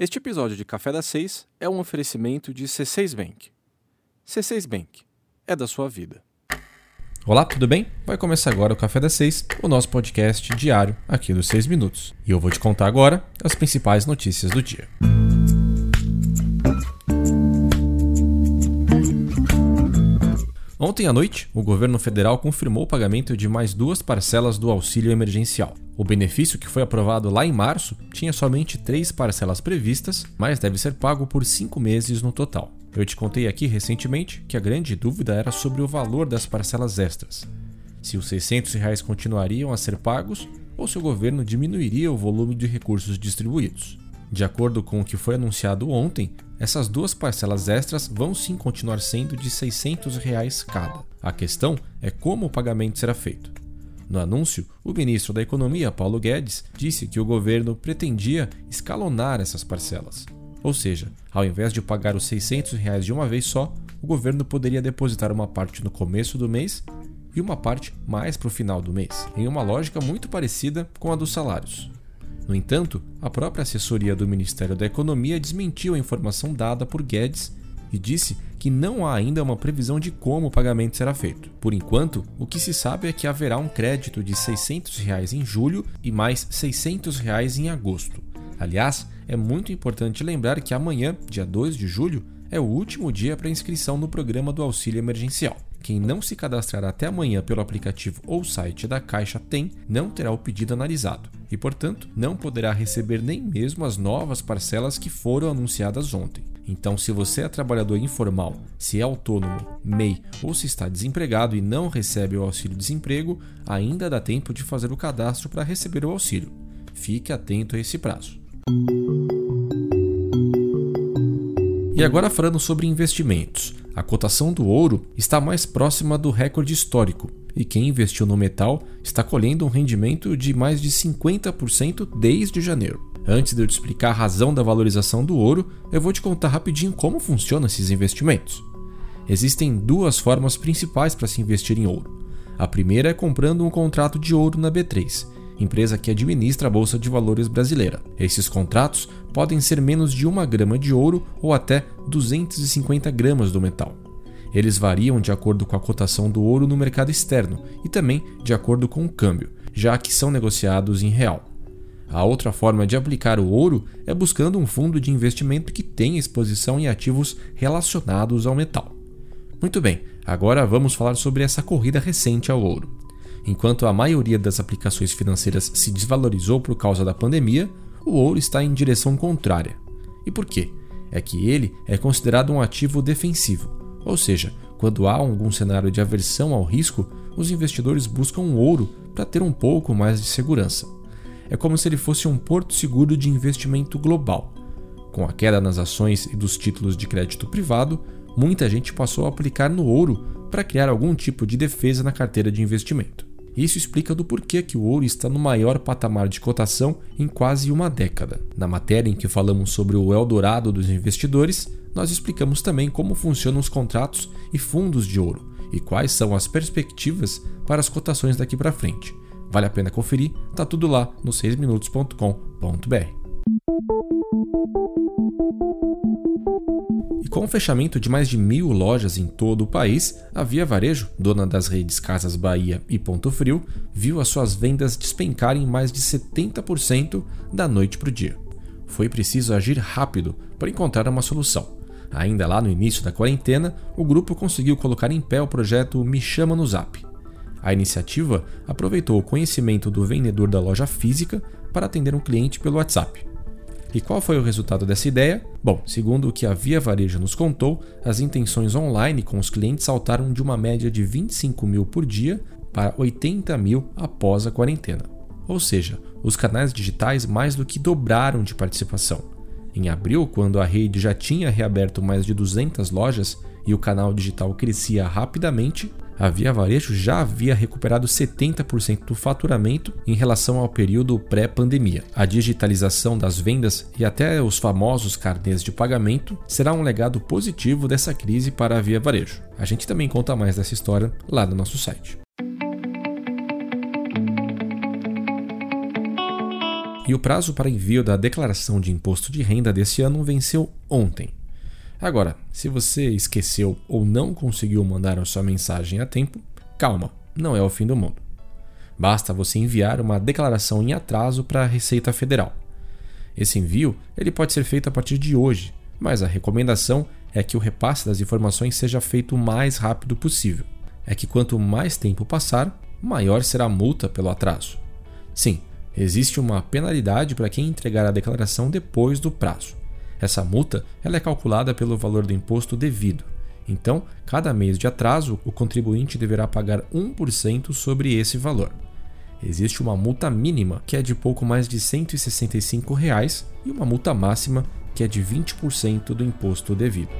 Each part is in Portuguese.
Este episódio de Café das Seis é um oferecimento de C6 Bank. C6 Bank é da sua vida. Olá, tudo bem? Vai começar agora o Café das Seis, o nosso podcast diário aqui dos 6 minutos. E eu vou te contar agora as principais notícias do dia. Ontem à noite, o governo federal confirmou o pagamento de mais duas parcelas do auxílio emergencial. O benefício que foi aprovado lá em março tinha somente três parcelas previstas, mas deve ser pago por cinco meses no total. Eu te contei aqui recentemente que a grande dúvida era sobre o valor das parcelas extras. Se os 600 reais continuariam a ser pagos ou se o governo diminuiria o volume de recursos distribuídos. De acordo com o que foi anunciado ontem, essas duas parcelas extras vão sim continuar sendo de 600 reais cada. A questão é como o pagamento será feito. No anúncio, o ministro da Economia, Paulo Guedes, disse que o governo pretendia escalonar essas parcelas. Ou seja, ao invés de pagar os 600 reais de uma vez só, o governo poderia depositar uma parte no começo do mês e uma parte mais para o final do mês, em uma lógica muito parecida com a dos salários. No entanto, a própria assessoria do Ministério da Economia desmentiu a informação dada por Guedes e disse que não há ainda uma previsão de como o pagamento será feito. Por enquanto, o que se sabe é que haverá um crédito de 600 reais em julho e mais 600 reais em agosto. Aliás, é muito importante lembrar que amanhã, dia 2 de julho, é o último dia para inscrição no programa do auxílio emergencial. Quem não se cadastrar até amanhã pelo aplicativo ou site da Caixa Tem não terá o pedido analisado e, portanto, não poderá receber nem mesmo as novas parcelas que foram anunciadas ontem. Então, se você é trabalhador informal, se é autônomo, MEI ou se está desempregado e não recebe o auxílio-desemprego, ainda dá tempo de fazer o cadastro para receber o auxílio. Fique atento a esse prazo. E agora falando sobre investimentos. A cotação do ouro está mais próxima do recorde histórico e quem investiu no metal está colhendo um rendimento de mais de 50% desde janeiro. Antes de eu te explicar a razão da valorização do ouro, eu vou te contar rapidinho como funcionam esses investimentos. Existem duas formas principais para se investir em ouro. A primeira é comprando um contrato de ouro na B3 empresa que administra a Bolsa de Valores brasileira. Esses contratos podem ser menos de uma grama de ouro ou até 250 gramas do metal. Eles variam de acordo com a cotação do ouro no mercado externo e também de acordo com o câmbio, já que são negociados em real. A outra forma de aplicar o ouro é buscando um fundo de investimento que tenha exposição em ativos relacionados ao metal. Muito bem, agora vamos falar sobre essa corrida recente ao ouro. Enquanto a maioria das aplicações financeiras se desvalorizou por causa da pandemia, o ouro está em direção contrária. E por quê? É que ele é considerado um ativo defensivo, ou seja, quando há algum cenário de aversão ao risco, os investidores buscam ouro para ter um pouco mais de segurança. É como se ele fosse um porto seguro de investimento global. Com a queda nas ações e dos títulos de crédito privado, muita gente passou a aplicar no ouro para criar algum tipo de defesa na carteira de investimento. Isso explica do porquê que o ouro está no maior patamar de cotação em quase uma década. Na matéria em que falamos sobre o Eldorado dos investidores, nós explicamos também como funcionam os contratos e fundos de ouro e quais são as perspectivas para as cotações daqui para frente. Vale a pena conferir, tá tudo lá no 6minutos.com.br. Com o fechamento de mais de mil lojas em todo o país, a Via Varejo, dona das redes Casas Bahia e Ponto Frio, viu as suas vendas despencarem mais de 70% da noite para o dia. Foi preciso agir rápido para encontrar uma solução. Ainda lá no início da quarentena, o grupo conseguiu colocar em pé o projeto Me Chama no Zap. A iniciativa aproveitou o conhecimento do vendedor da loja física para atender um cliente pelo WhatsApp. E qual foi o resultado dessa ideia? Bom, segundo o que a Via Varejo nos contou, as intenções online com os clientes saltaram de uma média de 25 mil por dia para 80 mil após a quarentena. Ou seja, os canais digitais mais do que dobraram de participação. Em abril, quando a rede já tinha reaberto mais de 200 lojas e o canal digital crescia rapidamente, a Via Varejo já havia recuperado 70% do faturamento em relação ao período pré-pandemia. A digitalização das vendas e até os famosos carnês de pagamento será um legado positivo dessa crise para a Via Varejo. A gente também conta mais dessa história lá no nosso site. E o prazo para envio da declaração de imposto de renda desse ano venceu ontem. Agora, se você esqueceu ou não conseguiu mandar a sua mensagem a tempo, calma, não é o fim do mundo. Basta você enviar uma declaração em atraso para a Receita Federal. Esse envio ele pode ser feito a partir de hoje, mas a recomendação é que o repasse das informações seja feito o mais rápido possível. É que quanto mais tempo passar, maior será a multa pelo atraso. Sim, existe uma penalidade para quem entregar a declaração depois do prazo. Essa multa ela é calculada pelo valor do imposto devido. Então, cada mês de atraso, o contribuinte deverá pagar 1% sobre esse valor. Existe uma multa mínima, que é de pouco mais de 165 reais, e uma multa máxima, que é de 20% do imposto devido.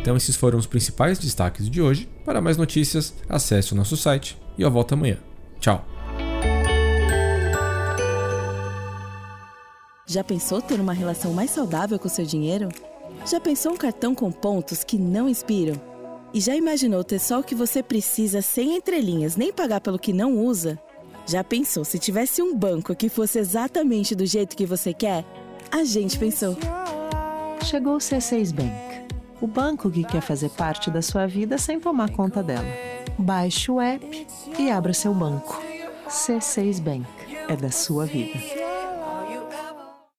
Então, esses foram os principais destaques de hoje. Para mais notícias, acesse o nosso site e eu volto amanhã. Tchau! Já pensou ter uma relação mais saudável com seu dinheiro? Já pensou um cartão com pontos que não inspiram? E já imaginou ter só o que você precisa sem entrelinhas, nem pagar pelo que não usa? Já pensou se tivesse um banco que fosse exatamente do jeito que você quer? A gente pensou. Chegou o C6 Bank, o banco que quer fazer parte da sua vida sem tomar conta dela. Baixe o app e abra seu banco. C6 Bank é da sua vida.